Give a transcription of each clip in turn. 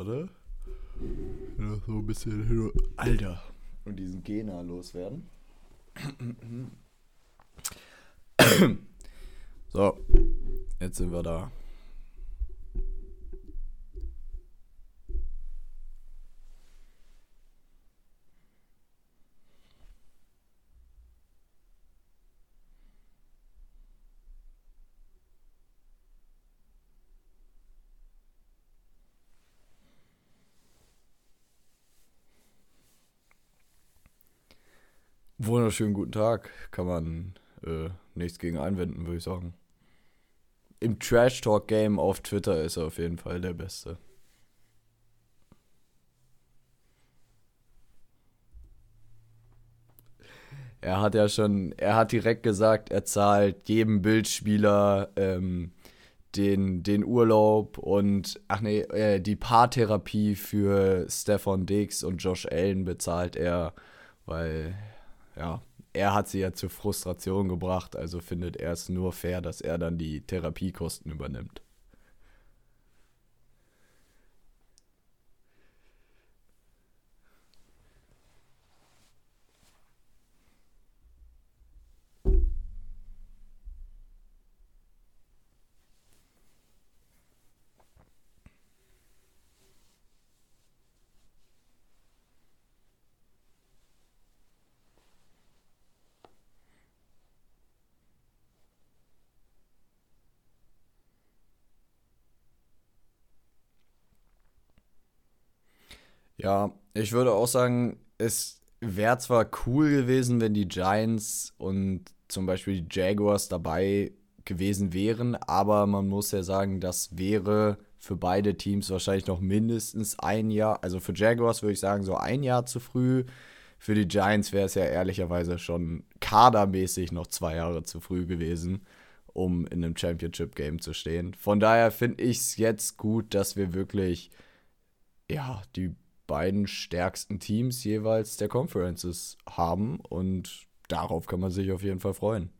Warte. So ein bisschen. Alter. Und diesen Gena loswerden. So, jetzt sind wir da. Wunderschönen guten Tag. Kann man äh, nichts gegen einwenden, würde ich sagen. Im Trash Talk Game auf Twitter ist er auf jeden Fall der Beste. Er hat ja schon, er hat direkt gesagt, er zahlt jedem Bildspieler ähm, den, den Urlaub und, ach nee, äh, die Paartherapie für Stefan Diggs und Josh Allen bezahlt er, weil ja, er hat sie ja zur Frustration gebracht, also findet er es nur fair, dass er dann die Therapiekosten übernimmt. Ja, ich würde auch sagen, es wäre zwar cool gewesen, wenn die Giants und zum Beispiel die Jaguars dabei gewesen wären, aber man muss ja sagen, das wäre für beide Teams wahrscheinlich noch mindestens ein Jahr. Also für Jaguars würde ich sagen, so ein Jahr zu früh. Für die Giants wäre es ja ehrlicherweise schon kadermäßig noch zwei Jahre zu früh gewesen, um in einem Championship-Game zu stehen. Von daher finde ich es jetzt gut, dass wir wirklich ja, die beiden stärksten Teams jeweils der Conferences haben und darauf kann man sich auf jeden Fall freuen.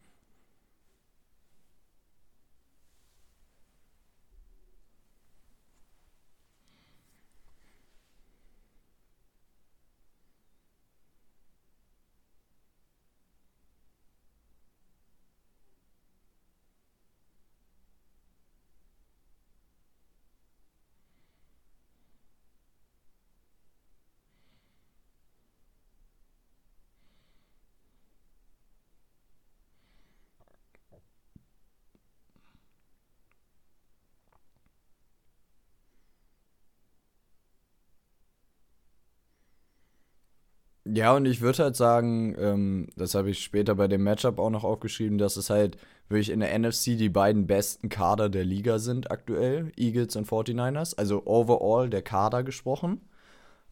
Ja, und ich würde halt sagen, ähm, das habe ich später bei dem Matchup auch noch aufgeschrieben, dass es halt wirklich in der NFC die beiden besten Kader der Liga sind aktuell, Eagles und 49ers. Also overall der Kader gesprochen.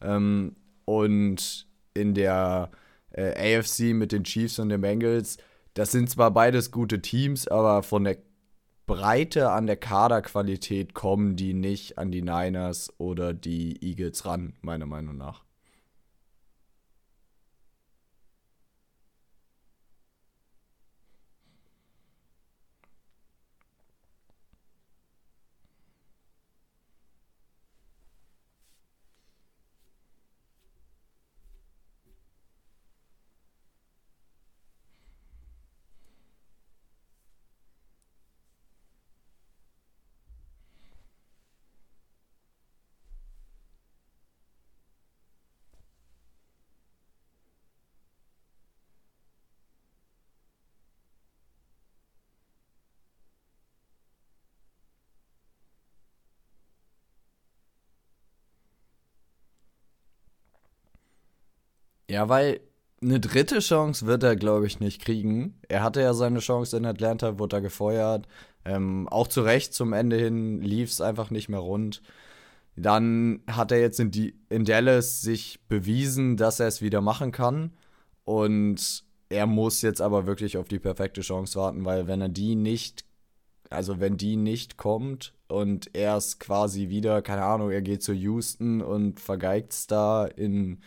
Ähm, und in der äh, AFC mit den Chiefs und den Bengals, das sind zwar beides gute Teams, aber von der Breite an der Kaderqualität kommen die nicht an die Niners oder die Eagles ran, meiner Meinung nach. Ja, weil eine dritte Chance wird er, glaube ich, nicht kriegen. Er hatte ja seine Chance in Atlanta, wurde er gefeuert. Ähm, auch zu Recht zum Ende hin lief es einfach nicht mehr rund. Dann hat er jetzt in, die, in Dallas sich bewiesen, dass er es wieder machen kann. Und er muss jetzt aber wirklich auf die perfekte Chance warten, weil wenn er die nicht, also wenn die nicht kommt und er es quasi wieder, keine Ahnung, er geht zu Houston und vergeigt es da in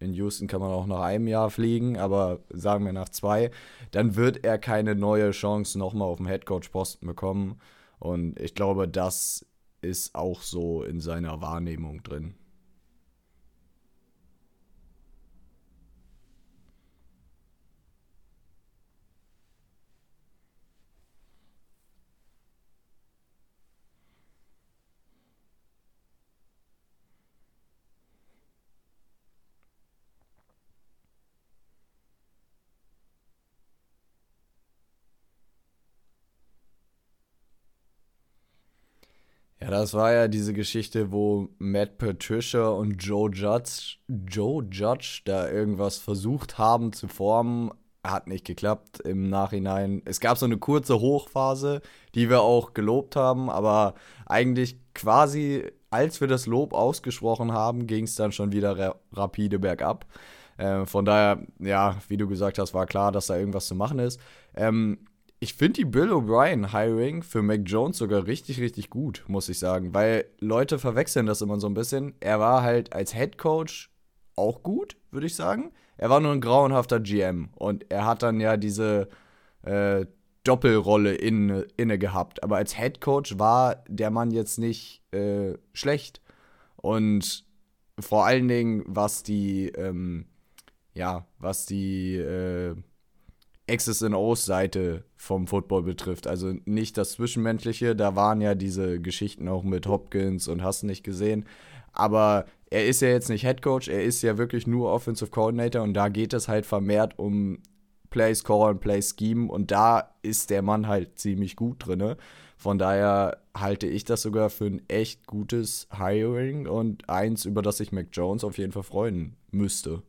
in Houston kann man auch nach einem Jahr fliegen, aber sagen wir nach zwei, dann wird er keine neue Chance nochmal auf dem Headcoach-Posten bekommen. Und ich glaube, das ist auch so in seiner Wahrnehmung drin. Das war ja diese Geschichte, wo Matt Patricia und Joe Judge, Joe Judge da irgendwas versucht haben zu formen. Hat nicht geklappt im Nachhinein. Es gab so eine kurze Hochphase, die wir auch gelobt haben, aber eigentlich quasi, als wir das Lob ausgesprochen haben, ging es dann schon wieder rapide bergab. Äh, von daher, ja, wie du gesagt hast, war klar, dass da irgendwas zu machen ist. Ähm, ich finde die Bill O'Brien Hiring für Mac Jones sogar richtig, richtig gut, muss ich sagen, weil Leute verwechseln das immer so ein bisschen. Er war halt als Head Coach auch gut, würde ich sagen. Er war nur ein grauenhafter GM und er hat dann ja diese äh, Doppelrolle in, inne gehabt. Aber als Head Coach war der Mann jetzt nicht äh, schlecht. Und vor allen Dingen, was die, ähm, ja, was die, äh, X's and O's Seite vom Football betrifft. Also nicht das Zwischenmenschliche, da waren ja diese Geschichten auch mit Hopkins und hast nicht gesehen. Aber er ist ja jetzt nicht Head Coach, er ist ja wirklich nur Offensive Coordinator und da geht es halt vermehrt um Play Score und Play Scheme und da ist der Mann halt ziemlich gut drin. Von daher halte ich das sogar für ein echt gutes Hiring und eins, über das sich Mac Jones auf jeden Fall freuen müsste.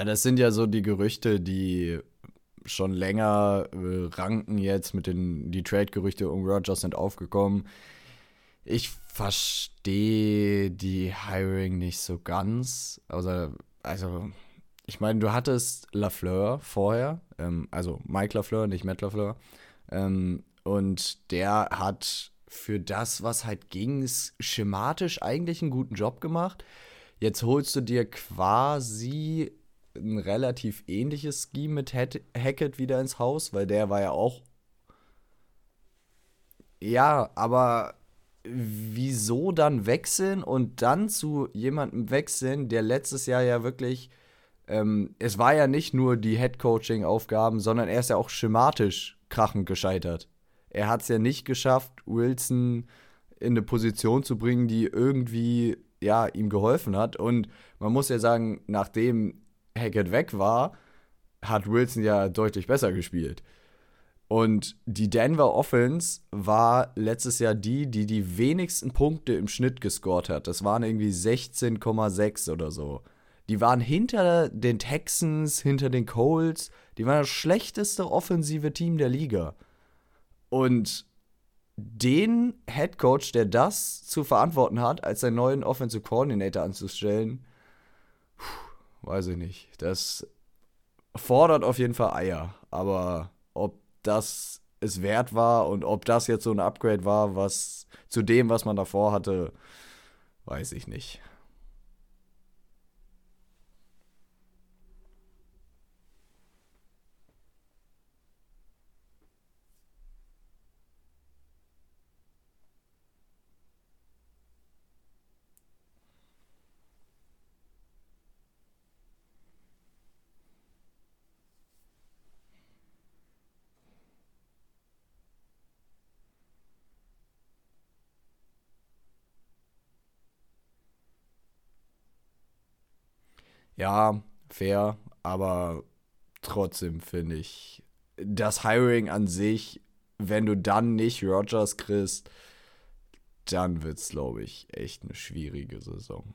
Ja, das sind ja so die Gerüchte, die schon länger äh, ranken jetzt mit den Trade-Gerüchte um Rogers sind aufgekommen. Ich verstehe die Hiring nicht so ganz. Also, also ich meine, du hattest Lafleur vorher, ähm, also Mike Lafleur, nicht Matt Lafleur. Ähm, und der hat für das, was halt ging, schematisch eigentlich einen guten Job gemacht. Jetzt holst du dir quasi ein relativ ähnliches Scheme mit Hackett wieder ins Haus, weil der war ja auch. Ja, aber wieso dann wechseln und dann zu jemandem wechseln, der letztes Jahr ja wirklich. Ähm, es war ja nicht nur die Head-Coaching-Aufgaben, sondern er ist ja auch schematisch krachend gescheitert. Er hat es ja nicht geschafft, Wilson in eine Position zu bringen, die irgendwie ja, ihm geholfen hat. Und man muss ja sagen, nachdem Hackett weg war, hat Wilson ja deutlich besser gespielt. Und die Denver Offense war letztes Jahr die, die die wenigsten Punkte im Schnitt gescored hat. Das waren irgendwie 16,6 oder so. Die waren hinter den Texans, hinter den Colts. Die waren das schlechteste offensive Team der Liga. Und den Head Coach, der das zu verantworten hat, als seinen neuen Offensive Coordinator anzustellen, weiß ich nicht. Das fordert auf jeden Fall Eier. Aber ob das es wert war und ob das jetzt so ein Upgrade war, was zu dem, was man davor hatte, weiß ich nicht. Ja, fair, aber trotzdem finde ich das Hiring an sich, wenn du dann nicht Rogers kriegst, dann wird es, glaube ich, echt eine schwierige Saison.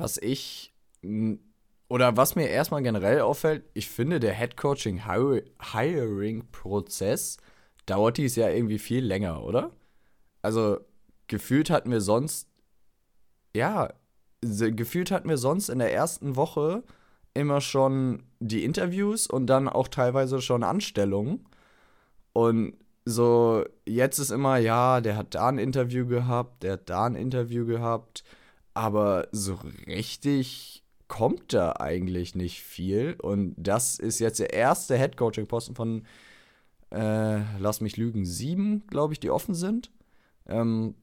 Was ich oder was mir erstmal generell auffällt, ich finde, der Headcoaching Hiring Prozess dauert dies ja irgendwie viel länger, oder? Also gefühlt hatten wir sonst ja, gefühlt hatten wir sonst in der ersten Woche immer schon die Interviews und dann auch teilweise schon Anstellungen. Und so, jetzt ist immer, ja, der hat da ein Interview gehabt, der hat da ein Interview gehabt aber so richtig kommt da eigentlich nicht viel. Und das ist jetzt der erste Headcoaching-Posten von, äh, lass mich lügen, sieben, glaube ich, die offen sind. Ähm,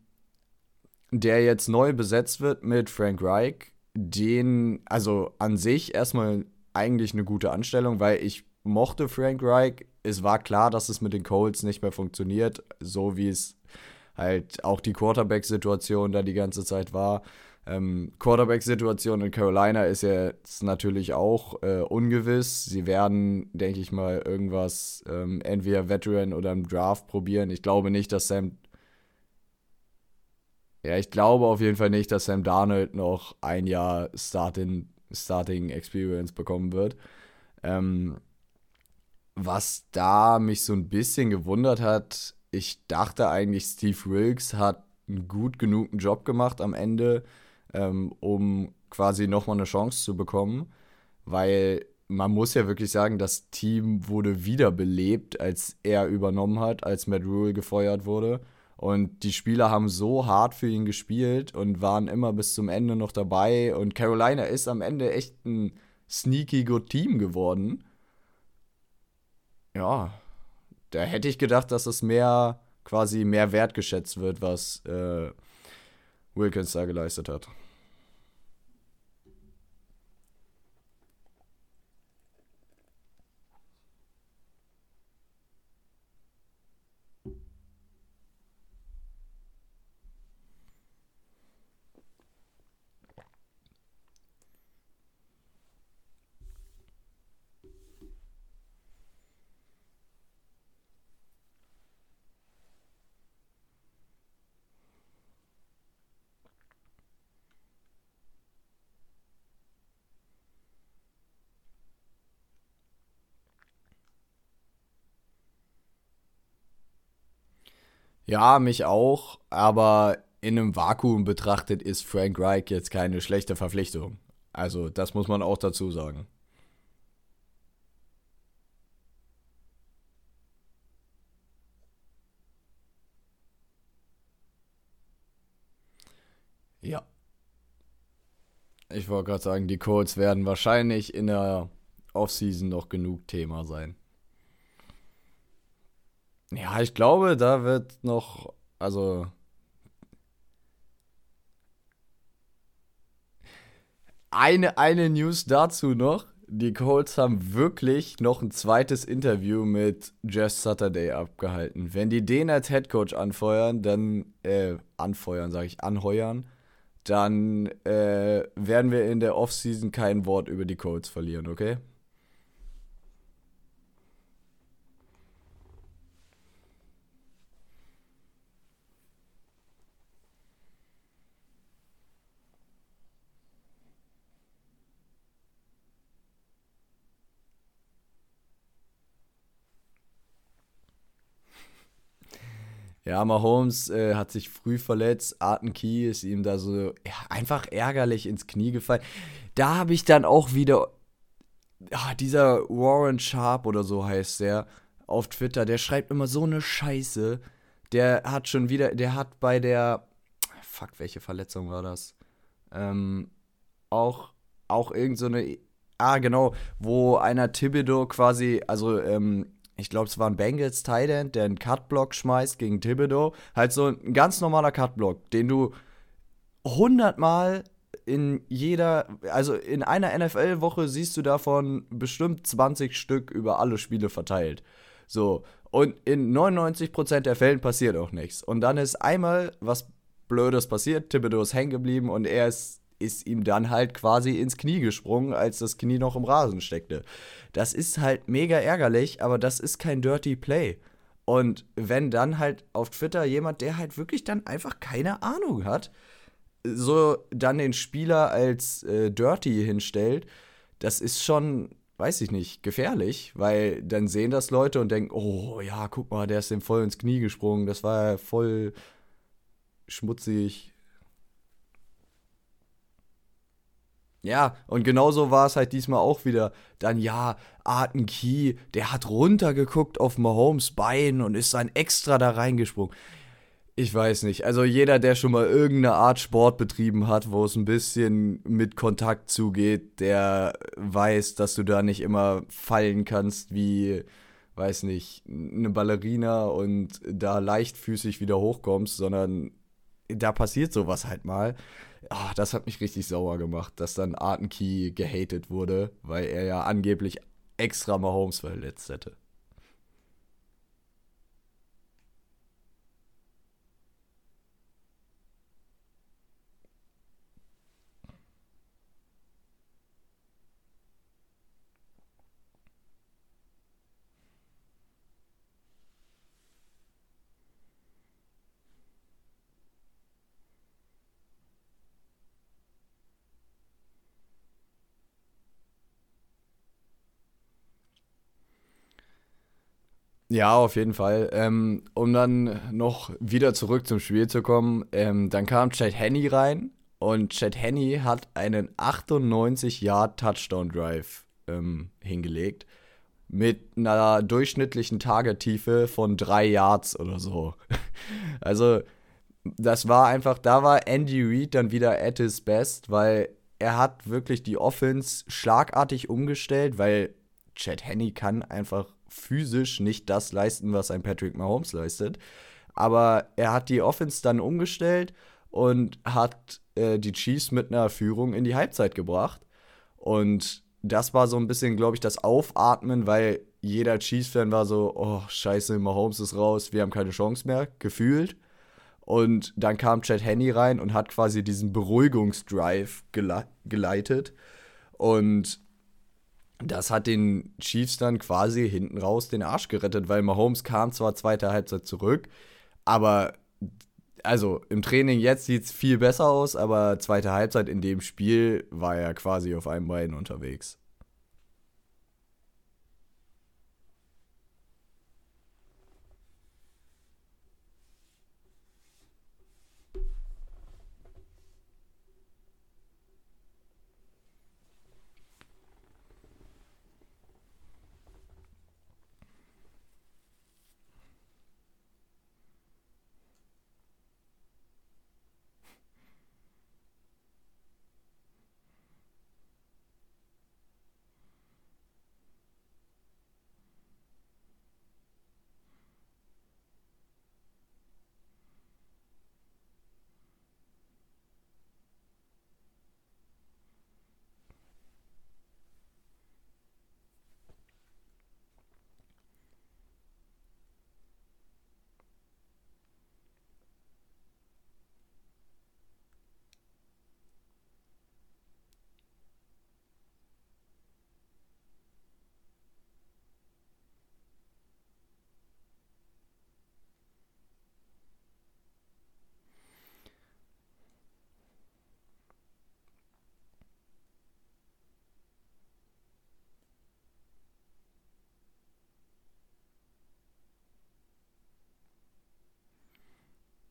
der jetzt neu besetzt wird mit Frank Reich. Den, also an sich erstmal eigentlich eine gute Anstellung, weil ich mochte Frank Reich. Es war klar, dass es mit den Colts nicht mehr funktioniert, so wie es halt auch die Quarterback-Situation da die ganze Zeit war. Ähm, Quarterback-Situation in Carolina ist jetzt natürlich auch äh, ungewiss. Sie werden, denke ich mal, irgendwas ähm, entweder Veteran oder im Draft probieren. Ich glaube nicht, dass Sam. Ja, ich glaube auf jeden Fall nicht, dass Sam Darnold noch ein Jahr Starting, Starting Experience bekommen wird. Ähm, was da mich so ein bisschen gewundert hat, ich dachte eigentlich, Steve Wilkes hat einen gut genugen Job gemacht am Ende ähm, um quasi nochmal eine Chance zu bekommen, weil man muss ja wirklich sagen, das Team wurde wiederbelebt, als er übernommen hat, als Matt Rule gefeuert wurde. Und die Spieler haben so hart für ihn gespielt und waren immer bis zum Ende noch dabei. Und Carolina ist am Ende echt ein sneaky good Team geworden. Ja, da hätte ich gedacht, dass es mehr quasi mehr wertgeschätzt wird, was äh, Wilkins da geleistet hat. Ja, mich auch, aber in einem Vakuum betrachtet ist Frank Reich jetzt keine schlechte Verpflichtung. Also, das muss man auch dazu sagen. Ja. Ich wollte gerade sagen, die Colts werden wahrscheinlich in der Offseason noch genug Thema sein. Ja, ich glaube, da wird noch, also eine, eine News dazu noch. Die Colts haben wirklich noch ein zweites Interview mit Jeff Saturday abgehalten. Wenn die den als Headcoach anfeuern, dann, äh, anfeuern, sage ich, anheuern, dann äh, werden wir in der Offseason kein Wort über die Colts verlieren, okay? Ja, Mahomes äh, hat sich früh verletzt. Arten Key ist ihm da so ja, einfach ärgerlich ins Knie gefallen. Da habe ich dann auch wieder. Ja, dieser Warren Sharp oder so heißt der auf Twitter, der schreibt immer so eine Scheiße. der hat schon wieder, der hat bei der, fuck, welche Verletzung war das? Ähm, auch, auch irgend so eine, ah, genau, wo einer Thibodeau quasi, also, ähm, ich glaube, es war ein Bengals Titan, der einen Cutblock schmeißt gegen Thibodeau. Halt so ein ganz normaler Cutblock, den du hundertmal in jeder, also in einer NFL-Woche siehst du davon bestimmt 20 Stück über alle Spiele verteilt. So, und in 99% der Fällen passiert auch nichts. Und dann ist einmal was Blödes passiert, Thibodeau ist hängen geblieben und er ist, ist ihm dann halt quasi ins Knie gesprungen, als das Knie noch im Rasen steckte. Das ist halt mega ärgerlich, aber das ist kein Dirty Play. Und wenn dann halt auf Twitter jemand, der halt wirklich dann einfach keine Ahnung hat, so dann den Spieler als äh, Dirty hinstellt, das ist schon, weiß ich nicht, gefährlich, weil dann sehen das Leute und denken, oh ja, guck mal, der ist dem voll ins Knie gesprungen, das war voll schmutzig. Ja, und genauso war es halt diesmal auch wieder. Dann ja, Arten Key, der hat runtergeguckt auf Mahomes Bein und ist dann extra da reingesprungen. Ich weiß nicht. Also jeder, der schon mal irgendeine Art Sport betrieben hat, wo es ein bisschen mit Kontakt zugeht, der weiß, dass du da nicht immer fallen kannst wie, weiß nicht, eine Ballerina und da leichtfüßig wieder hochkommst, sondern da passiert sowas halt mal. Oh, das hat mich richtig sauer gemacht, dass dann Artenkey gehatet wurde, weil er ja angeblich extra Mahomes verletzt hätte. Ja, auf jeden Fall. Ähm, um dann noch wieder zurück zum Spiel zu kommen, ähm, dann kam Chad Henney rein und Chad Henney hat einen 98-Yard-Touchdown-Drive ähm, hingelegt mit einer durchschnittlichen Tagetiefe von drei Yards oder so. Also, das war einfach, da war Andy Reid dann wieder at his best, weil er hat wirklich die Offense schlagartig umgestellt, weil Chad Henney kann einfach physisch nicht das leisten, was ein Patrick Mahomes leistet. Aber er hat die Offense dann umgestellt und hat äh, die Chiefs mit einer Führung in die Halbzeit gebracht. Und das war so ein bisschen, glaube ich, das Aufatmen, weil jeder Chiefs-Fan war so, oh, scheiße, Mahomes ist raus, wir haben keine Chance mehr, gefühlt. Und dann kam Chad Henney rein und hat quasi diesen Beruhigungsdrive gele geleitet. Und das hat den Chiefs dann quasi hinten raus den Arsch gerettet, weil Mahomes kam zwar zweite Halbzeit zurück, aber also im Training jetzt sieht es viel besser aus, aber zweite Halbzeit in dem Spiel war er quasi auf einem Bein unterwegs.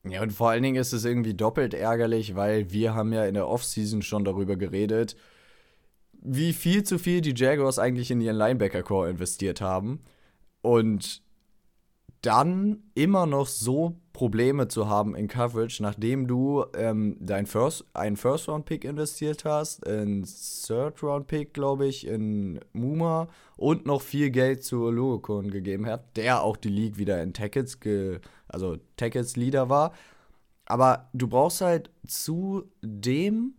Ja, und vor allen Dingen ist es irgendwie doppelt ärgerlich, weil wir haben ja in der Offseason schon darüber geredet, wie viel zu viel die Jaguars eigentlich in ihren Linebacker-Core investiert haben. Und dann immer noch so Probleme zu haben in Coverage, nachdem du ähm, dein First, einen First-Round-Pick investiert hast, einen Third-Round-Pick, glaube ich, in Muma und noch viel Geld zu Oluokun gegeben hat, der auch die League wieder in Tackets, also Tackets-Leader war. Aber du brauchst halt zudem,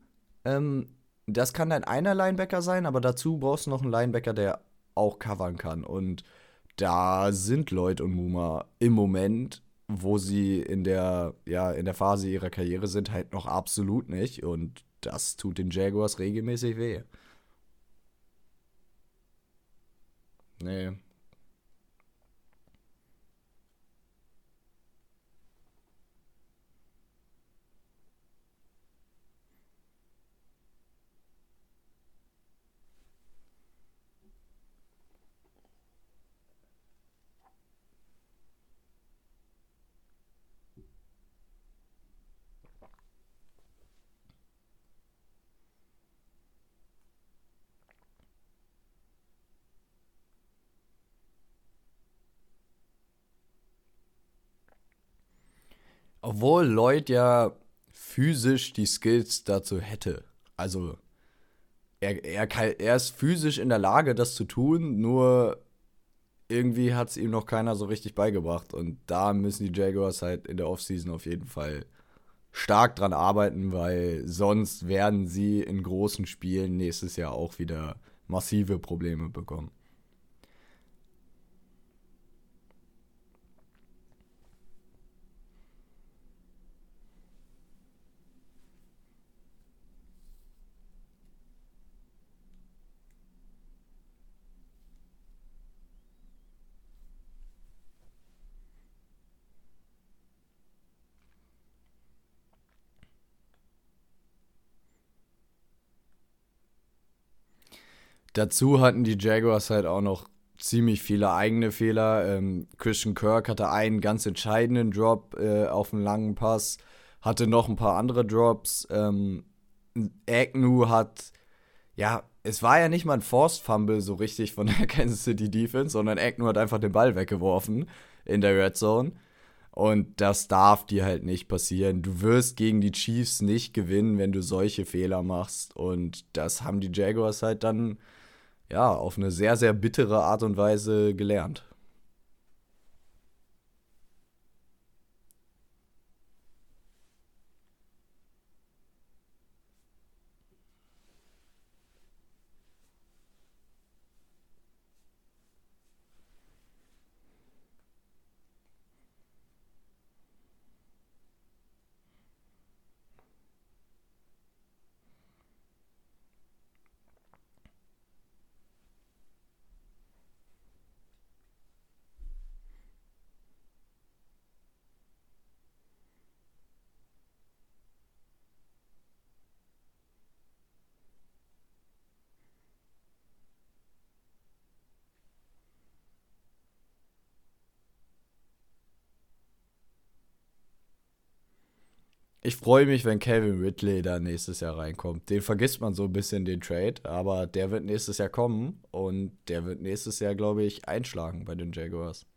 ähm, das kann dein einer Linebacker sein, aber dazu brauchst du noch einen Linebacker, der auch covern kann. Und da sind Lloyd und Muma im Moment, wo sie in der, ja, in der Phase ihrer Karriere sind, halt noch absolut nicht. Und das tut den Jaguars regelmäßig weh. Nee, Obwohl Lloyd ja physisch die Skills dazu hätte. Also, er, er, kann, er ist physisch in der Lage, das zu tun, nur irgendwie hat es ihm noch keiner so richtig beigebracht. Und da müssen die Jaguars halt in der Offseason auf jeden Fall stark dran arbeiten, weil sonst werden sie in großen Spielen nächstes Jahr auch wieder massive Probleme bekommen. Dazu hatten die Jaguars halt auch noch ziemlich viele eigene Fehler. Ähm, Christian Kirk hatte einen ganz entscheidenden Drop äh, auf einen langen Pass, hatte noch ein paar andere Drops. Ähm, Agnew hat, ja, es war ja nicht mal ein Forced Fumble so richtig von der Kansas City Defense, sondern Agnew hat einfach den Ball weggeworfen in der Red Zone. Und das darf dir halt nicht passieren. Du wirst gegen die Chiefs nicht gewinnen, wenn du solche Fehler machst. Und das haben die Jaguars halt dann ja, auf eine sehr, sehr bittere Art und Weise gelernt. Ich freue mich, wenn Calvin Ridley da nächstes Jahr reinkommt. Den vergisst man so ein bisschen, den Trade, aber der wird nächstes Jahr kommen und der wird nächstes Jahr, glaube ich, einschlagen bei den Jaguars.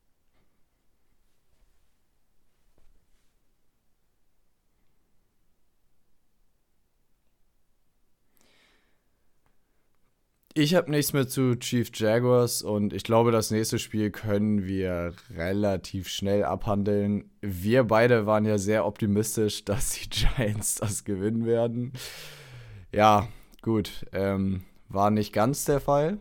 Ich habe nichts mehr zu Chief Jaguars und ich glaube, das nächste Spiel können wir relativ schnell abhandeln. Wir beide waren ja sehr optimistisch, dass die Giants das gewinnen werden. Ja, gut, ähm, war nicht ganz der Fall.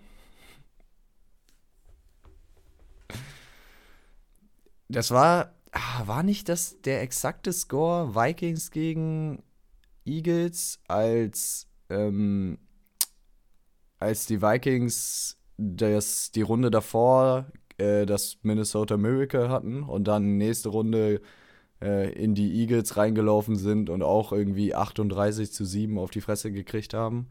Das war, ah, war nicht das der exakte Score Vikings gegen Eagles als ähm, als die Vikings das, die Runde davor äh, das Minnesota Miracle hatten und dann nächste Runde äh, in die Eagles reingelaufen sind und auch irgendwie 38 zu 7 auf die Fresse gekriegt haben.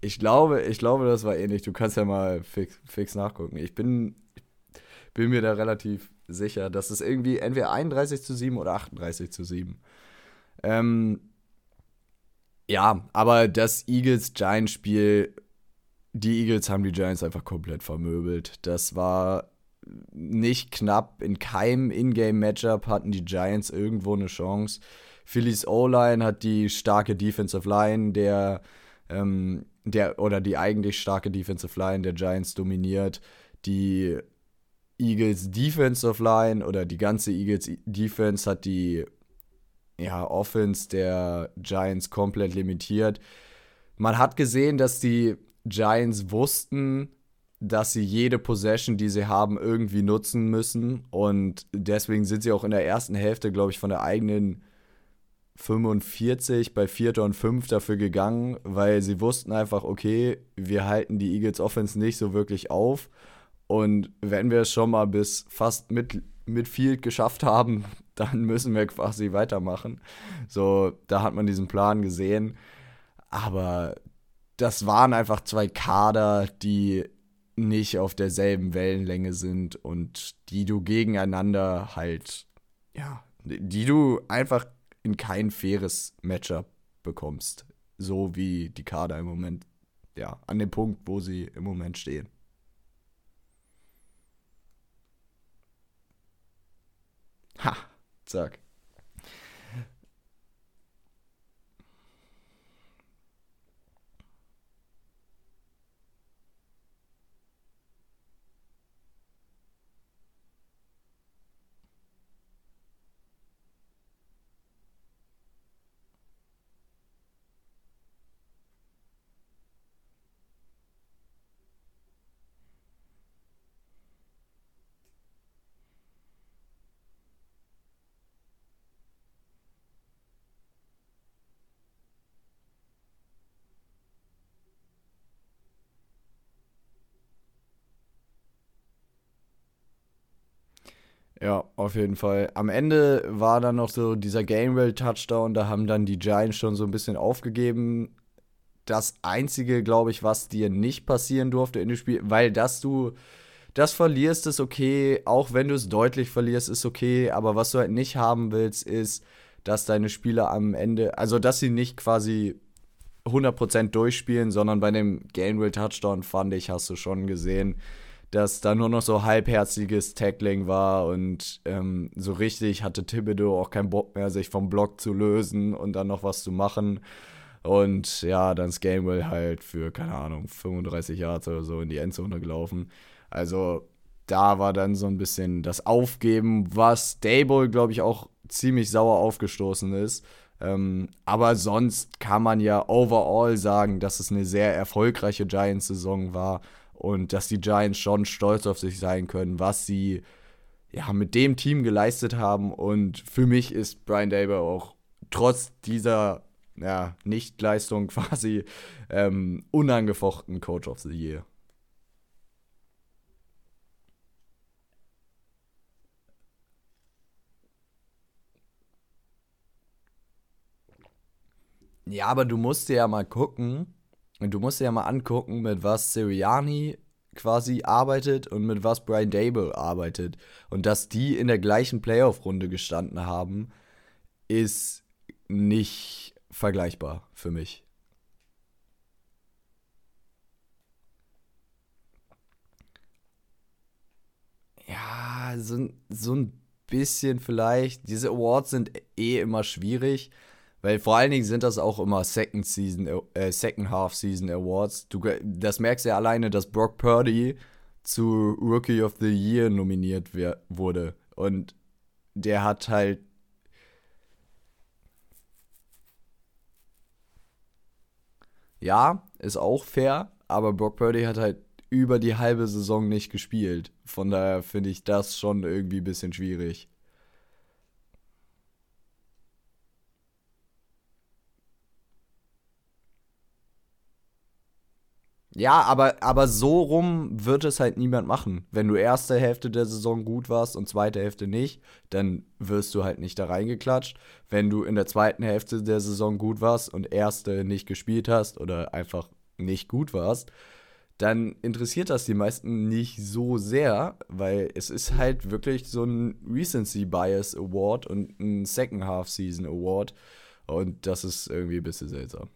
Ich glaube, ich glaube, das war ähnlich. Du kannst ja mal fix, fix nachgucken. Ich bin, bin mir da relativ sicher, dass es irgendwie entweder 31 zu 7 oder 38 zu 7. Ähm, ja, aber das Eagles-Giants-Spiel, die Eagles haben die Giants einfach komplett vermöbelt. Das war nicht knapp. In keinem Ingame-Matchup hatten die Giants irgendwo eine Chance. Phillies O-Line hat die starke Defensive Line der, ähm, der oder die eigentlich starke Defensive Line der Giants dominiert. Die Eagles Defensive Line oder die ganze Eagles Defense hat die ja, Offense der Giants komplett limitiert. Man hat gesehen, dass die Giants wussten, dass sie jede Possession, die sie haben, irgendwie nutzen müssen. Und deswegen sind sie auch in der ersten Hälfte, glaube ich, von der eigenen 45 bei Vierter und Fünf dafür gegangen, weil sie wussten einfach, okay, wir halten die Eagles Offense nicht so wirklich auf. Und wenn wir es schon mal bis fast mit, Midfield geschafft haben, dann müssen wir quasi weitermachen. So, da hat man diesen Plan gesehen. Aber das waren einfach zwei Kader, die nicht auf derselben Wellenlänge sind und die du gegeneinander halt, ja, die du einfach in kein faires Matchup bekommst. So wie die Kader im Moment, ja, an dem Punkt, wo sie im Moment stehen. Ha, zack. Ja, auf jeden Fall. Am Ende war dann noch so dieser Gamewell-Touchdown, da haben dann die Giants schon so ein bisschen aufgegeben. Das Einzige, glaube ich, was dir nicht passieren durfte in dem Spiel, weil dass du das verlierst, ist okay, auch wenn du es deutlich verlierst, ist okay, aber was du halt nicht haben willst, ist, dass deine Spieler am Ende, also dass sie nicht quasi 100% durchspielen, sondern bei dem Gainwell-Touchdown, fand ich, hast du schon gesehen, dass da nur noch so halbherziges Tackling war und ähm, so richtig hatte Thibodeau auch keinen Bock mehr, sich vom Block zu lösen und dann noch was zu machen. Und ja, dann ist Gamewell halt für, keine Ahnung, 35 Yards oder so in die Endzone gelaufen. Also da war dann so ein bisschen das Aufgeben, was Dable, glaube ich, auch ziemlich sauer aufgestoßen ist. Ähm, aber sonst kann man ja overall sagen, dass es eine sehr erfolgreiche Giants-Saison war und dass die Giants schon stolz auf sich sein können, was sie ja mit dem Team geleistet haben. Und für mich ist Brian Dable auch trotz dieser ja, Nichtleistung quasi ähm, unangefochten Coach of the Year. Ja, aber du musst dir ja mal gucken, du musst dir ja mal angucken, mit was Sirianni quasi arbeitet und mit was Brian Dable arbeitet. Und dass die in der gleichen Playoff-Runde gestanden haben, ist nicht vergleichbar für mich. Ja, so, so ein bisschen vielleicht. Diese Awards sind eh immer schwierig. Weil vor allen Dingen sind das auch immer Second Season, äh, Second Half Season Awards. Du, das merkst du ja alleine, dass Brock Purdy zu Rookie of the Year nominiert wurde. Und der hat halt. Ja, ist auch fair, aber Brock Purdy hat halt über die halbe Saison nicht gespielt. Von daher finde ich das schon irgendwie ein bisschen schwierig. Ja, aber, aber so rum wird es halt niemand machen. Wenn du erste Hälfte der Saison gut warst und zweite Hälfte nicht, dann wirst du halt nicht da reingeklatscht. Wenn du in der zweiten Hälfte der Saison gut warst und erste nicht gespielt hast oder einfach nicht gut warst, dann interessiert das die meisten nicht so sehr, weil es ist halt wirklich so ein Recency Bias Award und ein Second Half Season Award und das ist irgendwie ein bisschen seltsam.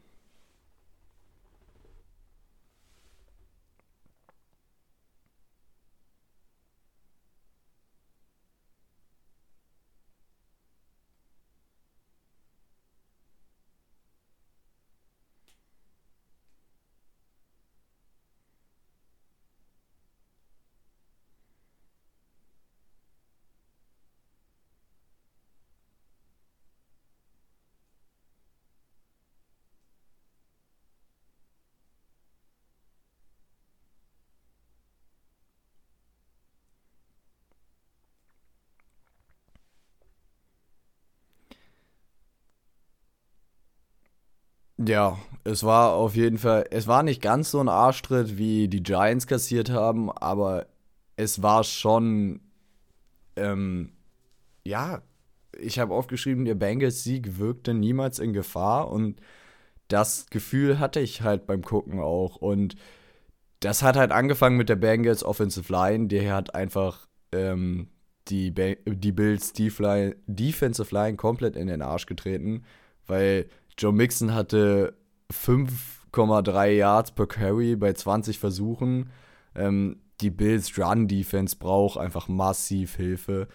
Ja, es war auf jeden Fall, es war nicht ganz so ein Arschtritt, wie die Giants kassiert haben, aber es war schon, ähm, ja, ich habe aufgeschrieben, der Bengals-Sieg wirkte niemals in Gefahr und das Gefühl hatte ich halt beim Gucken auch. Und das hat halt angefangen mit der Bengals Offensive Line, die hat einfach ähm, die, die Bills Defensive Line komplett in den Arsch getreten, weil Joe Mixon hatte 5,3 Yards per Carry bei 20 Versuchen. Ähm, die Bills Run Defense braucht einfach massiv Hilfe.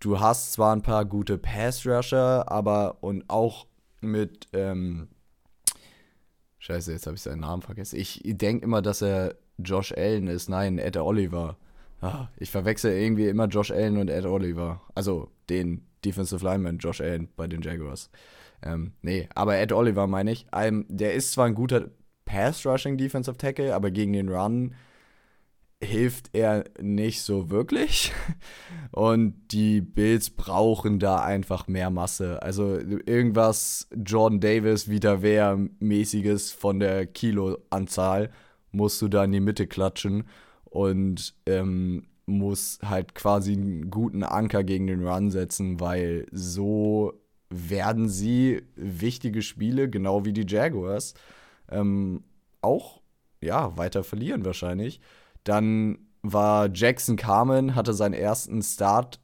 Du hast zwar ein paar gute Pass Rusher, aber und auch mit ähm, Scheiße, jetzt habe ich seinen Namen vergessen. Ich denke immer, dass er Josh Allen ist. Nein, Ed Oliver. Ah, ich verwechsel irgendwie immer Josh Allen und Ed Oliver. Also den Defensive Lineman Josh Allen bei den Jaguars. Ähm, nee, aber Ed Oliver meine ich. Ähm, der ist zwar ein guter Pass-Rushing Defensive Tackle, aber gegen den Run hilft er nicht so wirklich. Und die Bills brauchen da einfach mehr Masse. Also irgendwas Jordan Davis wieder mäßiges von der Kiloanzahl musst du da in die Mitte klatschen und ähm, muss halt quasi einen guten Anker gegen den Run setzen, weil so werden sie wichtige Spiele, genau wie die Jaguars, ähm, auch ja, weiter verlieren wahrscheinlich. Dann war Jackson Carmen, hatte seinen ersten Start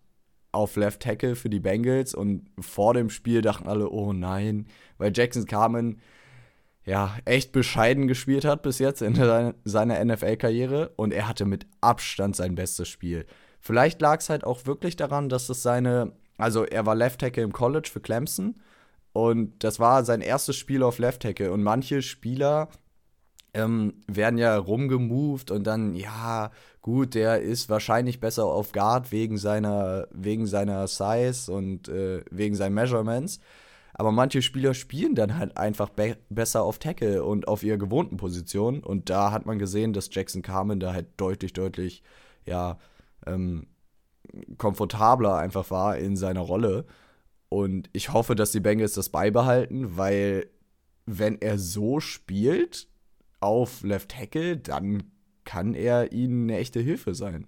auf Left Tackle für die Bengals und vor dem Spiel dachten alle, oh nein, weil Jackson Carmen ja echt bescheiden gespielt hat bis jetzt in seiner NFL-Karriere und er hatte mit Abstand sein bestes Spiel. Vielleicht lag es halt auch wirklich daran, dass es seine, also er war Left Tackle im College für Clemson und das war sein erstes Spiel auf Left Tackle und manche Spieler ähm, werden ja rumgemoved und dann, ja, gut, der ist wahrscheinlich besser auf Guard wegen seiner, wegen seiner Size und äh, wegen seinen Measurements. Aber manche Spieler spielen dann halt einfach be besser auf Tackle und auf ihrer gewohnten Position. Und da hat man gesehen, dass Jackson Carmen da halt deutlich, deutlich, ja, ähm, komfortabler einfach war in seiner Rolle. Und ich hoffe, dass die Bengals das beibehalten, weil wenn er so spielt, auf Left Tackle, dann kann er ihnen eine echte Hilfe sein.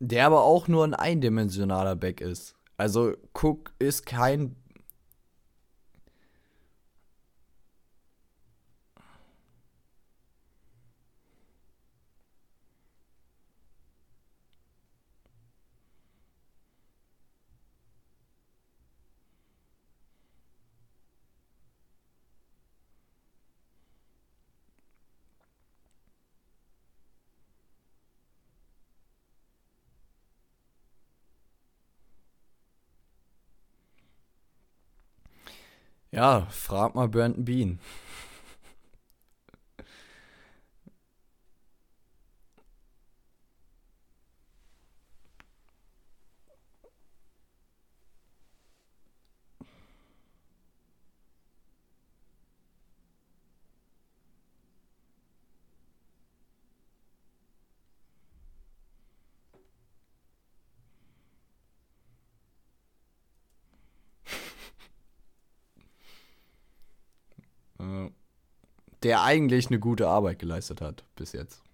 Der aber auch nur ein eindimensionaler Back ist. Also Cook ist kein Ja, frag mal Brandon Bean. Der eigentlich eine gute Arbeit geleistet hat bis jetzt.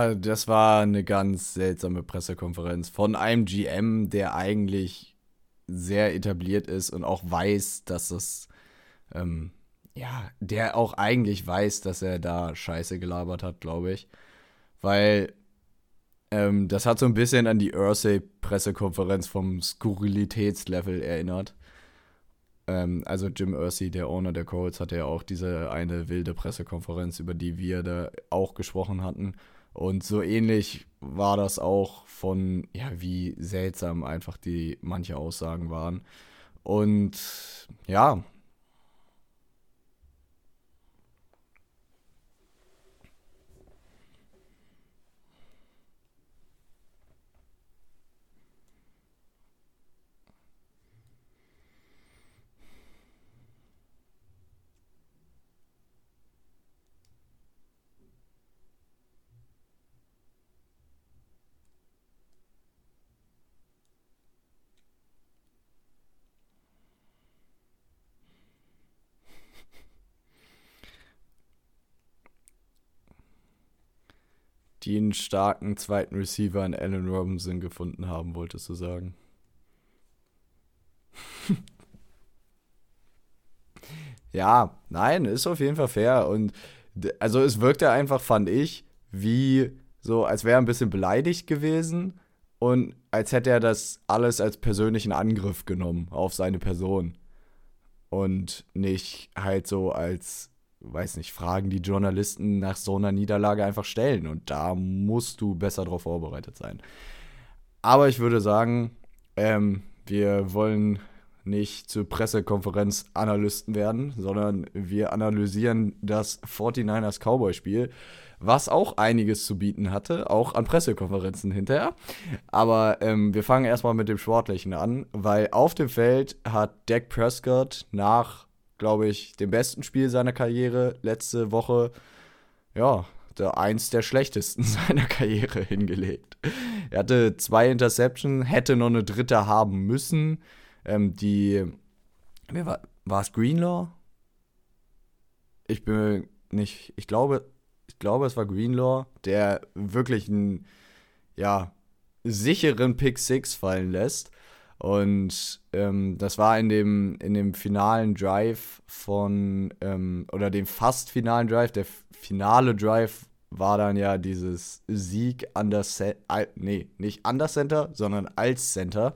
Ja, das war eine ganz seltsame Pressekonferenz von einem GM, der eigentlich sehr etabliert ist und auch weiß, dass es, ähm, ja, der auch eigentlich weiß, dass er da Scheiße gelabert hat, glaube ich. Weil ähm, das hat so ein bisschen an die Ursay-Pressekonferenz vom Skurrilitätslevel erinnert. Ähm, also Jim Ursay, der Owner der Colts, hatte ja auch diese eine wilde Pressekonferenz, über die wir da auch gesprochen hatten. Und so ähnlich war das auch von, ja, wie seltsam einfach die manche Aussagen waren. Und ja, einen starken zweiten Receiver in Allen Robinson gefunden haben, wolltest du sagen. ja, nein, ist auf jeden Fall fair. Und also es wirkte einfach, fand ich, wie so, als wäre er ein bisschen beleidigt gewesen und als hätte er das alles als persönlichen Angriff genommen auf seine Person. Und nicht halt so als weiß nicht, Fragen, die Journalisten nach so einer Niederlage einfach stellen. Und da musst du besser darauf vorbereitet sein. Aber ich würde sagen, ähm, wir wollen nicht zur Pressekonferenz Analysten werden, sondern wir analysieren das 49ers Cowboy-Spiel, was auch einiges zu bieten hatte, auch an Pressekonferenzen hinterher. Aber ähm, wir fangen erstmal mit dem Sportlichen an, weil auf dem Feld hat Dak Prescott nach glaube ich, dem besten Spiel seiner Karriere letzte Woche, ja, der, eins der schlechtesten seiner Karriere hingelegt. Er hatte zwei Interceptions, hätte noch eine dritte haben müssen. Ähm, die, wer war, war es Greenlaw? Ich bin nicht, ich glaube, ich glaube, es war Greenlaw, der wirklich einen, ja, sicheren Pick 6 fallen lässt. Und ähm, das war in dem, in dem finalen Drive von, ähm, oder dem fast finalen Drive, der finale Drive war dann ja dieses Sieg an der Center, nee, nicht an der Center, sondern als Center.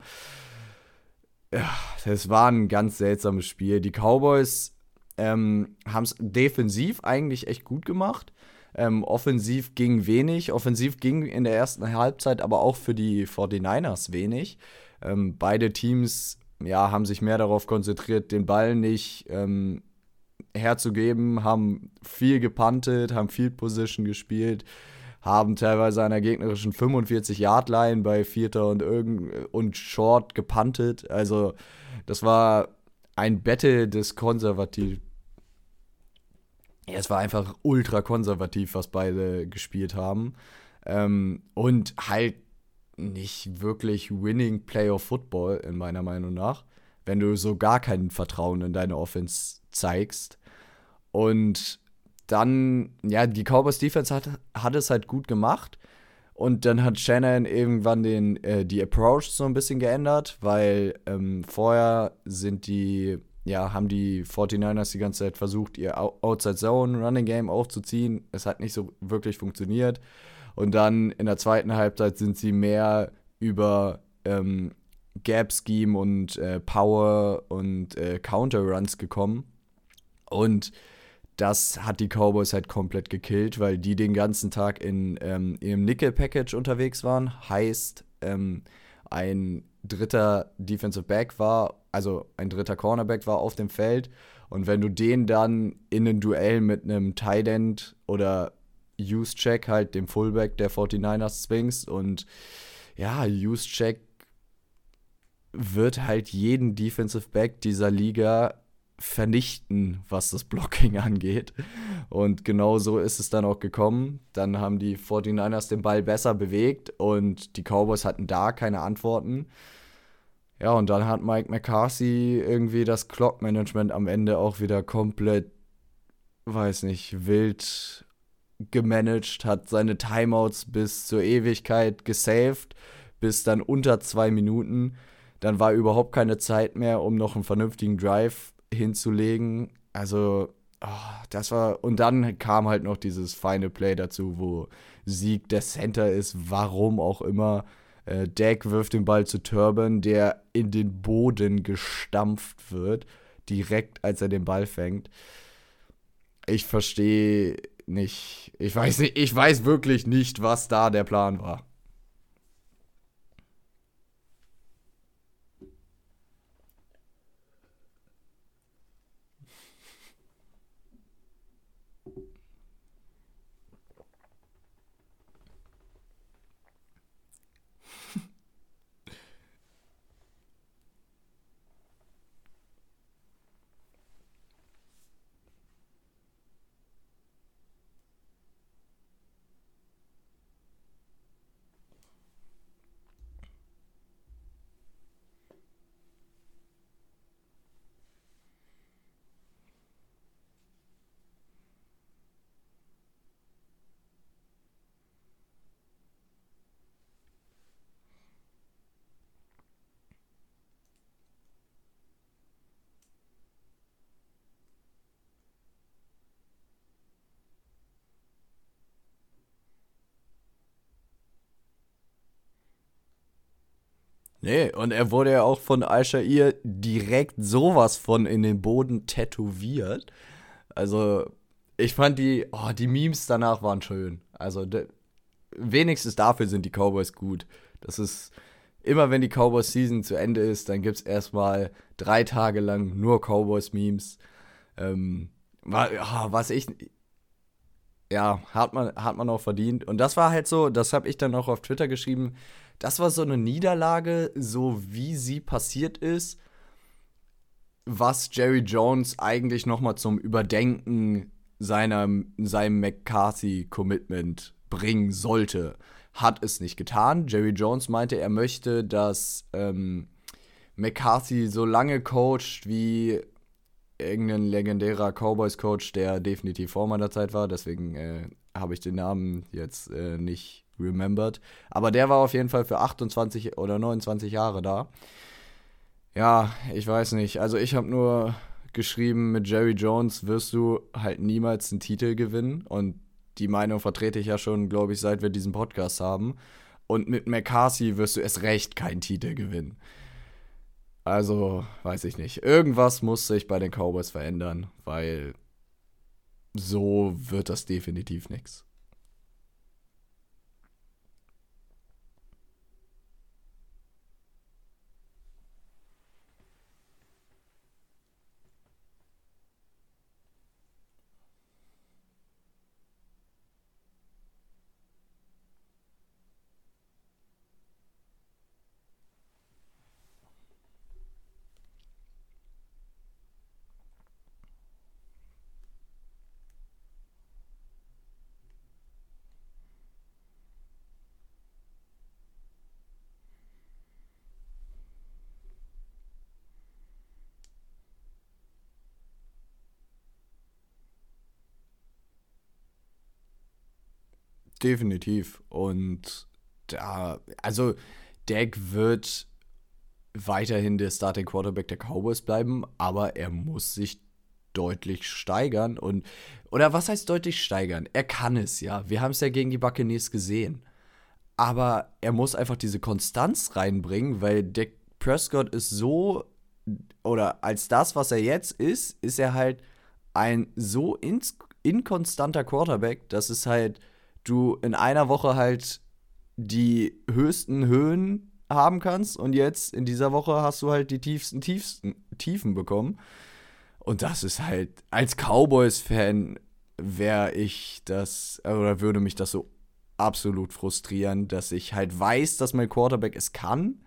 Das war ein ganz seltsames Spiel. Die Cowboys ähm, haben es defensiv eigentlich echt gut gemacht. Ähm, offensiv ging wenig. Offensiv ging in der ersten Halbzeit aber auch für die 49ers wenig. Ähm, beide Teams ja, haben sich mehr darauf konzentriert, den Ball nicht ähm, herzugeben, haben viel gepantet, haben Field Position gespielt, haben teilweise der gegnerischen 45-Yard-Line bei Vierter und, irgend und Short gepantet. Also, das war ein Battle des konservativ. Ja, es war einfach ultra konservativ, was beide gespielt haben. Ähm, und halt nicht wirklich Winning Player Football, in meiner Meinung nach, wenn du so gar kein Vertrauen in deine Offense zeigst. Und dann, ja, die Cowboys Defense hat, hat es halt gut gemacht. Und dann hat Shannon irgendwann den, äh, die Approach so ein bisschen geändert, weil ähm, vorher sind die, ja, haben die 49ers die ganze Zeit versucht, ihr Outside Zone Running Game aufzuziehen. Es hat nicht so wirklich funktioniert. Und dann in der zweiten Halbzeit sind sie mehr über ähm, Gap Scheme und äh, Power und äh, Counter Runs gekommen. Und das hat die Cowboys halt komplett gekillt, weil die den ganzen Tag in ähm, ihrem Nickel-Package unterwegs waren. Heißt, ähm, ein dritter Defensive Back war, also ein dritter Cornerback war auf dem Feld. Und wenn du den dann in ein Duell mit einem Tight End oder Use-Check halt dem Fullback der 49ers zwingst und ja, Use-Check wird halt jeden Defensive Back dieser Liga vernichten, was das Blocking angeht. Und genau so ist es dann auch gekommen. Dann haben die 49ers den Ball besser bewegt und die Cowboys hatten da keine Antworten. Ja, und dann hat Mike McCarthy irgendwie das Clock-Management am Ende auch wieder komplett, weiß nicht, wild gemanagt, hat seine Timeouts bis zur Ewigkeit gesaved, bis dann unter zwei Minuten. Dann war überhaupt keine Zeit mehr, um noch einen vernünftigen Drive hinzulegen. Also, oh, das war. Und dann kam halt noch dieses feine Play dazu, wo Sieg der Center ist, warum auch immer. Äh, Dak wirft den Ball zu Turban, der in den Boden gestampft wird, direkt als er den Ball fängt. Ich verstehe nicht. Ich weiß nicht, ich weiß wirklich nicht, was da der Plan war. Nee, und er wurde ja auch von Al-Shair direkt sowas von in den Boden tätowiert. Also, ich fand die, oh, die Memes danach waren schön. Also, de, wenigstens dafür sind die Cowboys gut. Das ist, immer wenn die Cowboys Season zu Ende ist, dann gibt es erstmal drei Tage lang nur Cowboys-Memes. Ähm, was ich, ja, hat man, hat man auch verdient. Und das war halt so, das habe ich dann auch auf Twitter geschrieben das war so eine Niederlage, so wie sie passiert ist, was Jerry Jones eigentlich nochmal zum Überdenken seiner, seinem McCarthy-Commitment bringen sollte. Hat es nicht getan. Jerry Jones meinte, er möchte, dass ähm, McCarthy so lange coacht wie irgendein legendärer Cowboys-Coach, der definitiv vor meiner Zeit war. Deswegen äh, habe ich den Namen jetzt äh, nicht remembered. Aber der war auf jeden Fall für 28 oder 29 Jahre da. Ja, ich weiß nicht. Also ich habe nur geschrieben, mit Jerry Jones wirst du halt niemals einen Titel gewinnen. Und die Meinung vertrete ich ja schon, glaube ich, seit wir diesen Podcast haben. Und mit McCarthy wirst du erst recht keinen Titel gewinnen. Also, weiß ich nicht. Irgendwas muss sich bei den Cowboys verändern, weil so wird das definitiv nichts. Definitiv. Und da, also Dak wird weiterhin der Starting Quarterback der Cowboys bleiben, aber er muss sich deutlich steigern und oder was heißt deutlich steigern? Er kann es ja. Wir haben es ja gegen die Buccaneers gesehen. Aber er muss einfach diese Konstanz reinbringen, weil Dak Prescott ist so oder als das, was er jetzt ist, ist er halt ein so inkonstanter Quarterback, dass es halt du in einer Woche halt die höchsten Höhen haben kannst und jetzt in dieser Woche hast du halt die tiefsten, tiefsten Tiefen bekommen. Und das ist halt, als Cowboys-Fan wäre ich das, oder würde mich das so absolut frustrieren, dass ich halt weiß, dass mein Quarterback es kann.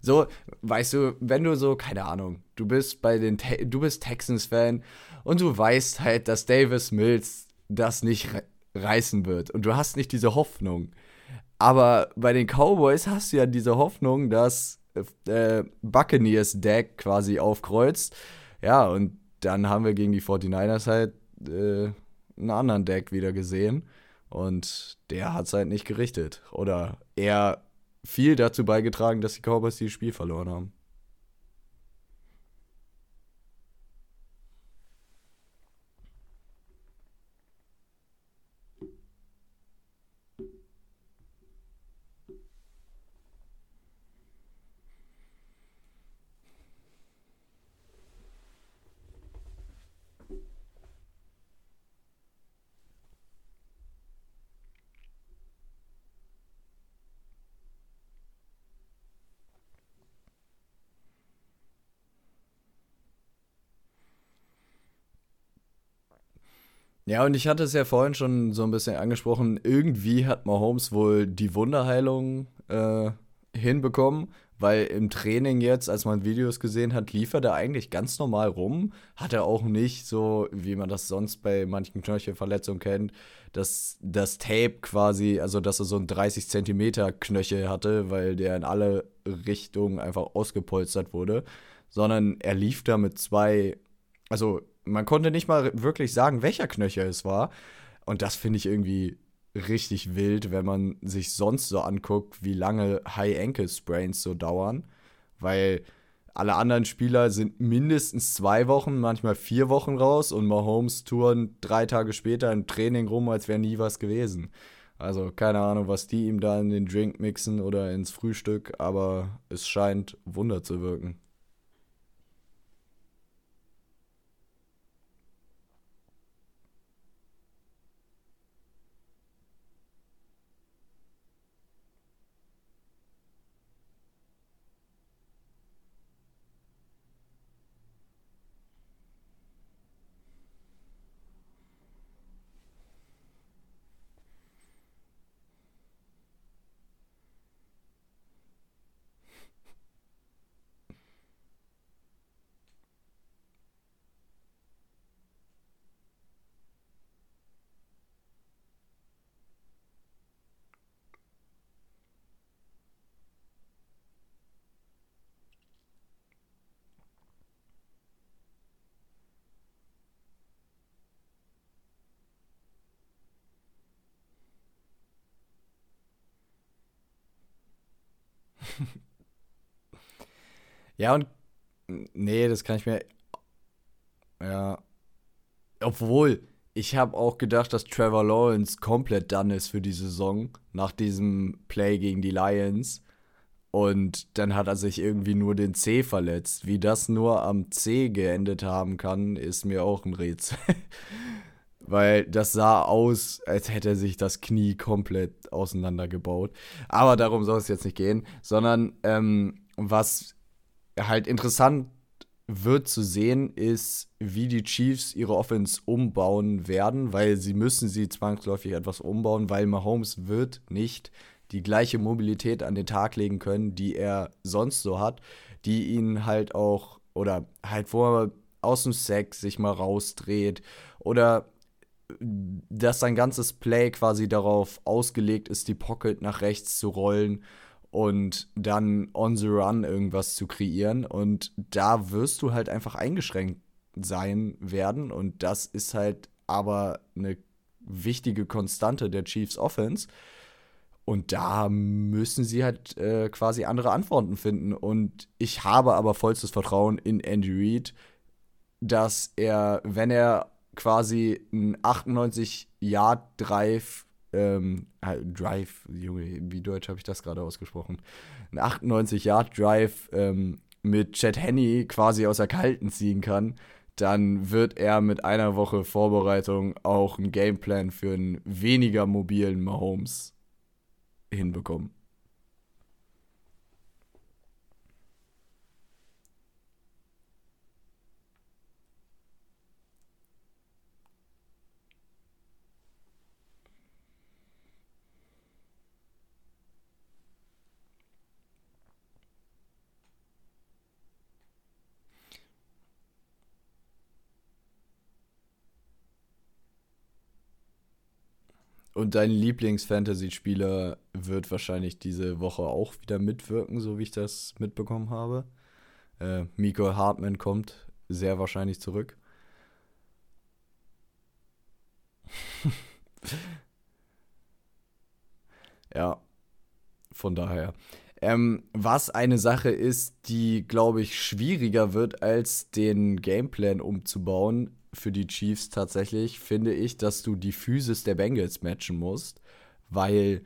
So, weißt du, wenn du so, keine Ahnung, du bist bei den, Te du bist Texans-Fan und du weißt halt, dass Davis Mills das nicht reißen wird und du hast nicht diese Hoffnung. Aber bei den Cowboys hast du ja diese Hoffnung, dass äh, Buccaneers Deck quasi aufkreuzt. Ja, und dann haben wir gegen die 49ers halt äh, einen anderen Deck wieder gesehen. Und der hat es halt nicht gerichtet. Oder eher viel dazu beigetragen, dass die Cowboys dieses Spiel verloren haben. Ja, und ich hatte es ja vorhin schon so ein bisschen angesprochen. Irgendwie hat Mahomes wohl die Wunderheilung äh, hinbekommen, weil im Training jetzt, als man Videos gesehen hat, lief er da eigentlich ganz normal rum. Hat er auch nicht so, wie man das sonst bei manchen Knöchelverletzungen kennt, dass das Tape quasi, also dass er so ein 30 Zentimeter Knöchel hatte, weil der in alle Richtungen einfach ausgepolstert wurde, sondern er lief da mit zwei, also man konnte nicht mal wirklich sagen, welcher Knöchel es war. Und das finde ich irgendwie richtig wild, wenn man sich sonst so anguckt, wie lange High Ankle Sprains so dauern. Weil alle anderen Spieler sind mindestens zwei Wochen, manchmal vier Wochen raus und Mahomes touren drei Tage später im Training rum, als wäre nie was gewesen. Also keine Ahnung, was die ihm da in den Drink mixen oder ins Frühstück, aber es scheint Wunder zu wirken. Ja, und nee, das kann ich mir. Ja. Obwohl, ich habe auch gedacht, dass Trevor Lawrence komplett done ist für die Saison nach diesem Play gegen die Lions. Und dann hat er sich irgendwie nur den C verletzt. Wie das nur am C geendet haben kann, ist mir auch ein Rätsel. Weil das sah aus, als hätte er sich das Knie komplett auseinandergebaut. Aber darum soll es jetzt nicht gehen, sondern ähm, was halt interessant wird zu sehen, ist, wie die Chiefs ihre Offense umbauen werden, weil sie müssen sie zwangsläufig etwas umbauen, weil Mahomes wird nicht die gleiche Mobilität an den Tag legen können, die er sonst so hat, die ihn halt auch, oder halt wo er aus dem Sack sich mal rausdreht oder dass sein ganzes Play quasi darauf ausgelegt ist, die Pocket nach rechts zu rollen und dann on the run irgendwas zu kreieren. Und da wirst du halt einfach eingeschränkt sein werden. Und das ist halt aber eine wichtige Konstante der Chiefs Offense. Und da müssen sie halt äh, quasi andere Antworten finden. Und ich habe aber vollstes Vertrauen in Andy Reid, dass er, wenn er quasi einen 98-Yard-Drive, ähm, Drive, Junge, wie deutsch habe ich das gerade ausgesprochen? Ein 98-Yard-Drive ähm, mit Chad Henney quasi aus der Kalten ziehen kann, dann wird er mit einer Woche Vorbereitung auch einen Gameplan für einen weniger mobilen Mahomes hinbekommen. Und dein Lieblings-Fantasy-Spieler wird wahrscheinlich diese Woche auch wieder mitwirken, so wie ich das mitbekommen habe. Äh, Miko Hartman kommt sehr wahrscheinlich zurück. ja, von daher. Ähm, was eine Sache ist, die, glaube ich, schwieriger wird, als den Gameplan umzubauen, für die Chiefs tatsächlich, finde ich, dass du die Physis der Bengals matchen musst, weil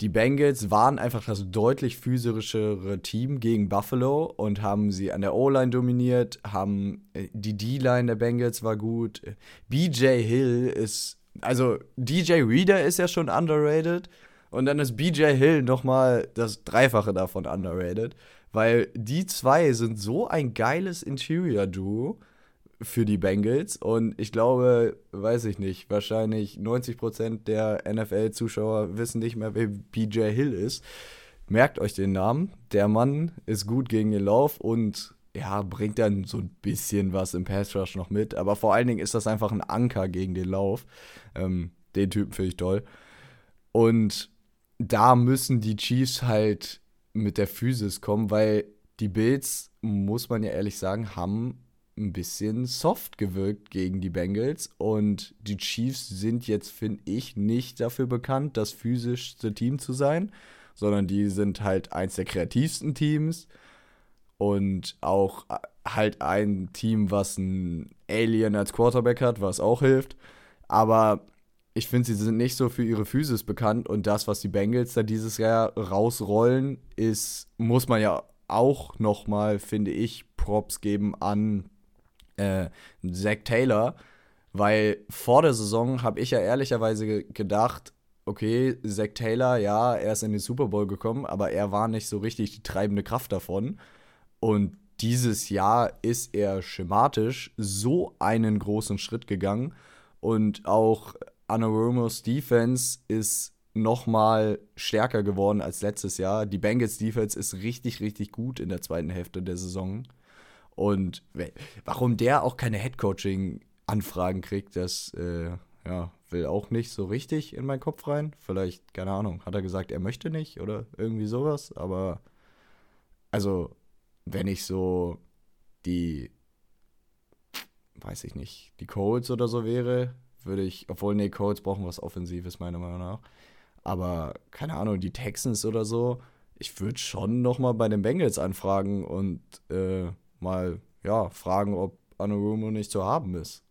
die Bengals waren einfach das deutlich physischere Team gegen Buffalo und haben sie an der O-Line dominiert, haben äh, die D-Line der Bengals war gut. BJ Hill ist, also DJ Reader ist ja schon underrated und dann ist BJ Hill nochmal das Dreifache davon underrated, weil die zwei sind so ein geiles Interior-Duo für die Bengals. Und ich glaube, weiß ich nicht, wahrscheinlich 90% der NFL-Zuschauer wissen nicht mehr, wer PJ Hill ist. Merkt euch den Namen. Der Mann ist gut gegen den Lauf und ja, bringt dann so ein bisschen was im Pass Rush noch mit. Aber vor allen Dingen ist das einfach ein Anker gegen den Lauf. Ähm, den Typen finde ich toll. Und da müssen die Chiefs halt mit der Physis kommen, weil die Bills, muss man ja ehrlich sagen, haben ein bisschen soft gewirkt gegen die Bengals. Und die Chiefs sind jetzt, finde ich, nicht dafür bekannt, das physischste Team zu sein, sondern die sind halt eins der kreativsten Teams und auch äh, halt ein Team, was ein Alien als Quarterback hat, was auch hilft. Aber ich finde, sie sind nicht so für ihre Physis bekannt und das, was die Bengals da dieses Jahr rausrollen, ist, muss man ja auch nochmal, finde ich, Props geben an äh, Zach Taylor, weil vor der Saison habe ich ja ehrlicherweise gedacht, okay, Zach Taylor, ja, er ist in den Super Bowl gekommen, aber er war nicht so richtig die treibende Kraft davon. Und dieses Jahr ist er schematisch so einen großen Schritt gegangen und auch Anoromos Defense ist noch mal stärker geworden als letztes Jahr. Die Bengals Defense ist richtig, richtig gut in der zweiten Hälfte der Saison. Und warum der auch keine Headcoaching-Anfragen kriegt, das äh, ja, will auch nicht so richtig in meinen Kopf rein. Vielleicht, keine Ahnung, hat er gesagt, er möchte nicht oder irgendwie sowas. Aber also, wenn ich so die, weiß ich nicht, die Colts oder so wäre, würde ich, obwohl, nee, Colts brauchen was Offensives, meiner Meinung nach. Aber, keine Ahnung, die Texans oder so, ich würde schon noch mal bei den Bengals anfragen und äh, mal ja, fragen, ob Anurumo nicht zu haben ist.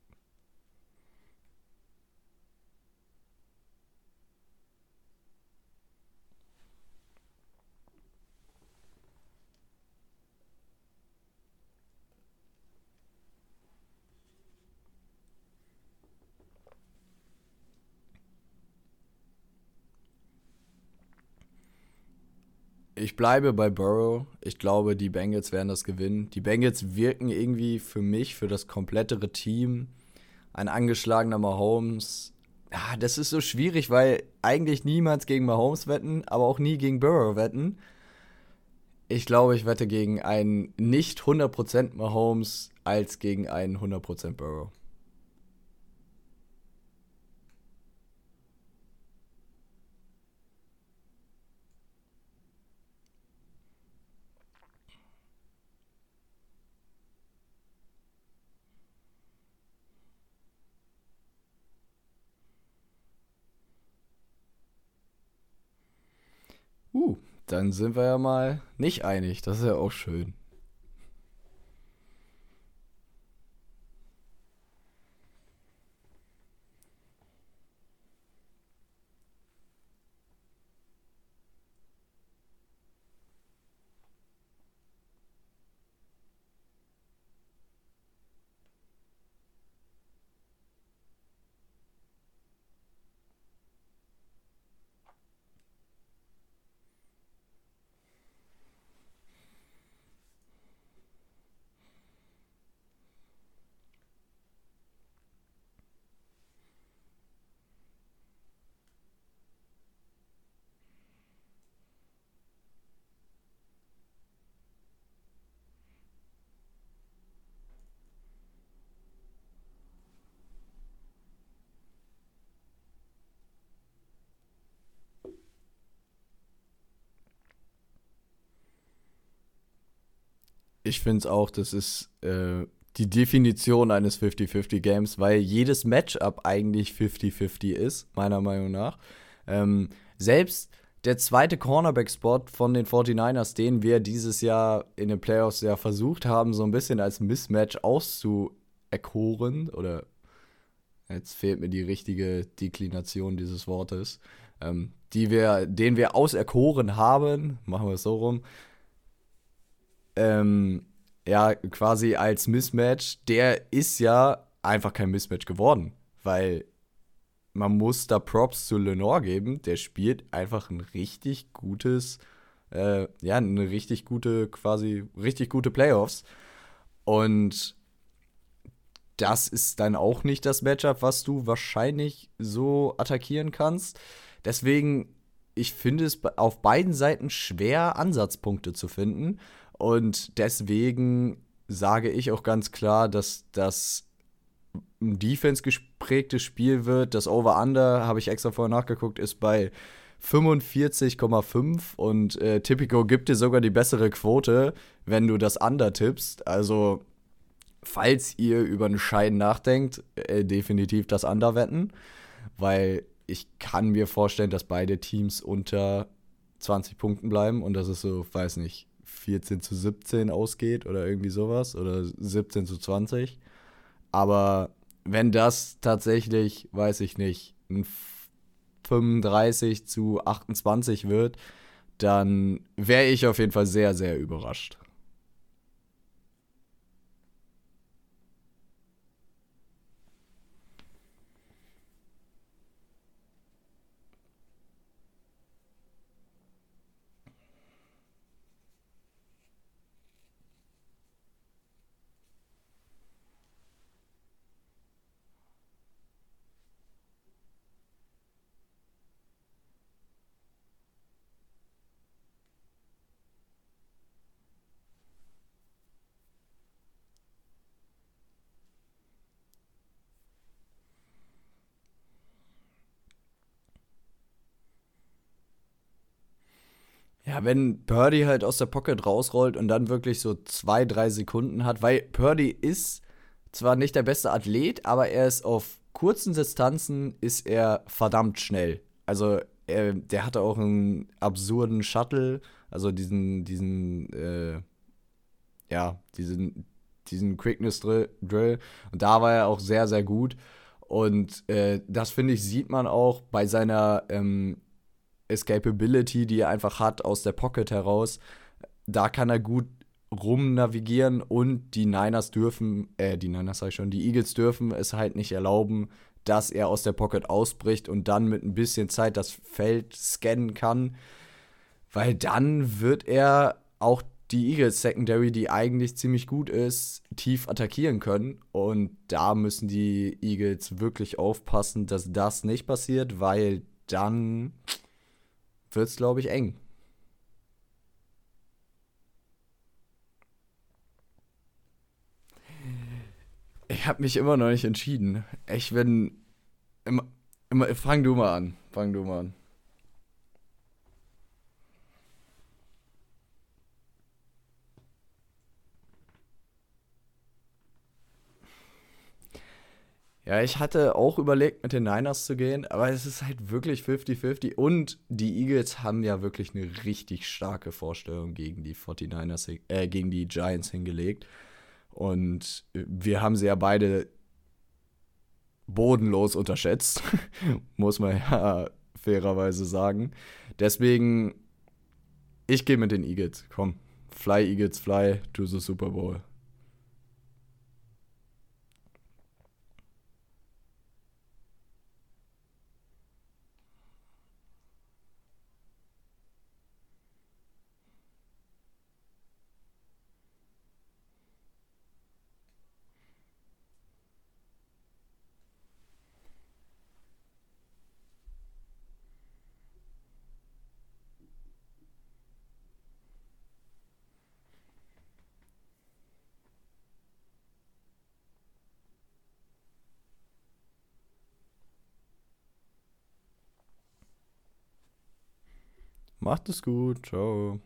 Ich bleibe bei Burrow. Ich glaube, die Bengals werden das gewinnen. Die Bengals wirken irgendwie für mich, für das komplettere Team. Ein angeschlagener Mahomes. Ja, das ist so schwierig, weil eigentlich niemals gegen Mahomes wetten, aber auch nie gegen Burrow wetten. Ich glaube, ich wette gegen einen nicht 100% Mahomes als gegen einen 100% Burrow. Dann sind wir ja mal nicht einig. Das ist ja auch schön. Ich finde es auch, das ist äh, die Definition eines 50-50-Games, weil jedes Matchup eigentlich 50-50 ist, meiner Meinung nach. Ähm, selbst der zweite Cornerback-Spot von den 49ers, den wir dieses Jahr in den Playoffs ja versucht haben, so ein bisschen als Mismatch auszuerkoren, oder jetzt fehlt mir die richtige Deklination dieses Wortes, ähm, die wir, den wir auserkoren haben, machen wir es so rum, ähm, ja, quasi als Mismatch, der ist ja einfach kein Mismatch geworden, weil man muss da Props zu Lenore geben, der spielt einfach ein richtig gutes, äh, ja, eine richtig gute, quasi richtig gute Playoffs. Und das ist dann auch nicht das Matchup, was du wahrscheinlich so attackieren kannst. Deswegen, ich finde es auf beiden Seiten schwer, Ansatzpunkte zu finden. Und deswegen sage ich auch ganz klar, dass das ein Defense geprägtes Spiel wird. Das Over-Under, habe ich extra vorher nachgeguckt, ist bei 45,5 und äh, Tipico gibt dir sogar die bessere Quote, wenn du das Under tippst. Also, falls ihr über einen Schein nachdenkt, äh, definitiv das Under wetten, weil ich kann mir vorstellen, dass beide Teams unter 20 Punkten bleiben und das ist so, weiß nicht, 14 zu 17 ausgeht oder irgendwie sowas oder 17 zu 20. Aber wenn das tatsächlich, weiß ich nicht, ein 35 zu 28 wird, dann wäre ich auf jeden Fall sehr, sehr überrascht. Wenn Purdy halt aus der Pocket rausrollt und dann wirklich so zwei, drei Sekunden hat, weil Purdy ist zwar nicht der beste Athlet, aber er ist auf kurzen Distanzen ist er verdammt schnell. Also er, der hatte auch einen absurden Shuttle, also diesen, diesen, äh, ja, diesen, diesen Quickness Drill. Und da war er auch sehr, sehr gut. Und äh, das finde ich, sieht man auch bei seiner ähm, Escapability, die er einfach hat aus der Pocket heraus. Da kann er gut rumnavigieren und die Niners dürfen, äh, die Niners sag ich schon, die Eagles dürfen es halt nicht erlauben, dass er aus der Pocket ausbricht und dann mit ein bisschen Zeit das Feld scannen kann, weil dann wird er auch die Eagles Secondary, die eigentlich ziemlich gut ist, tief attackieren können. Und da müssen die Eagles wirklich aufpassen, dass das nicht passiert, weil dann wird es, glaube ich, eng. Ich habe mich immer noch nicht entschieden. Ich bin. Immer, immer, fang du mal an. Fang du mal an. Ja, ich hatte auch überlegt, mit den Niners zu gehen, aber es ist halt wirklich 50-50. Und die Eagles haben ja wirklich eine richtig starke Vorstellung gegen die 49ers, äh, gegen die Giants hingelegt. Und wir haben sie ja beide bodenlos unterschätzt, muss man ja fairerweise sagen. Deswegen, ich gehe mit den Eagles. Komm, fly Eagles, fly to the Super Bowl. Macht es gut. Ciao.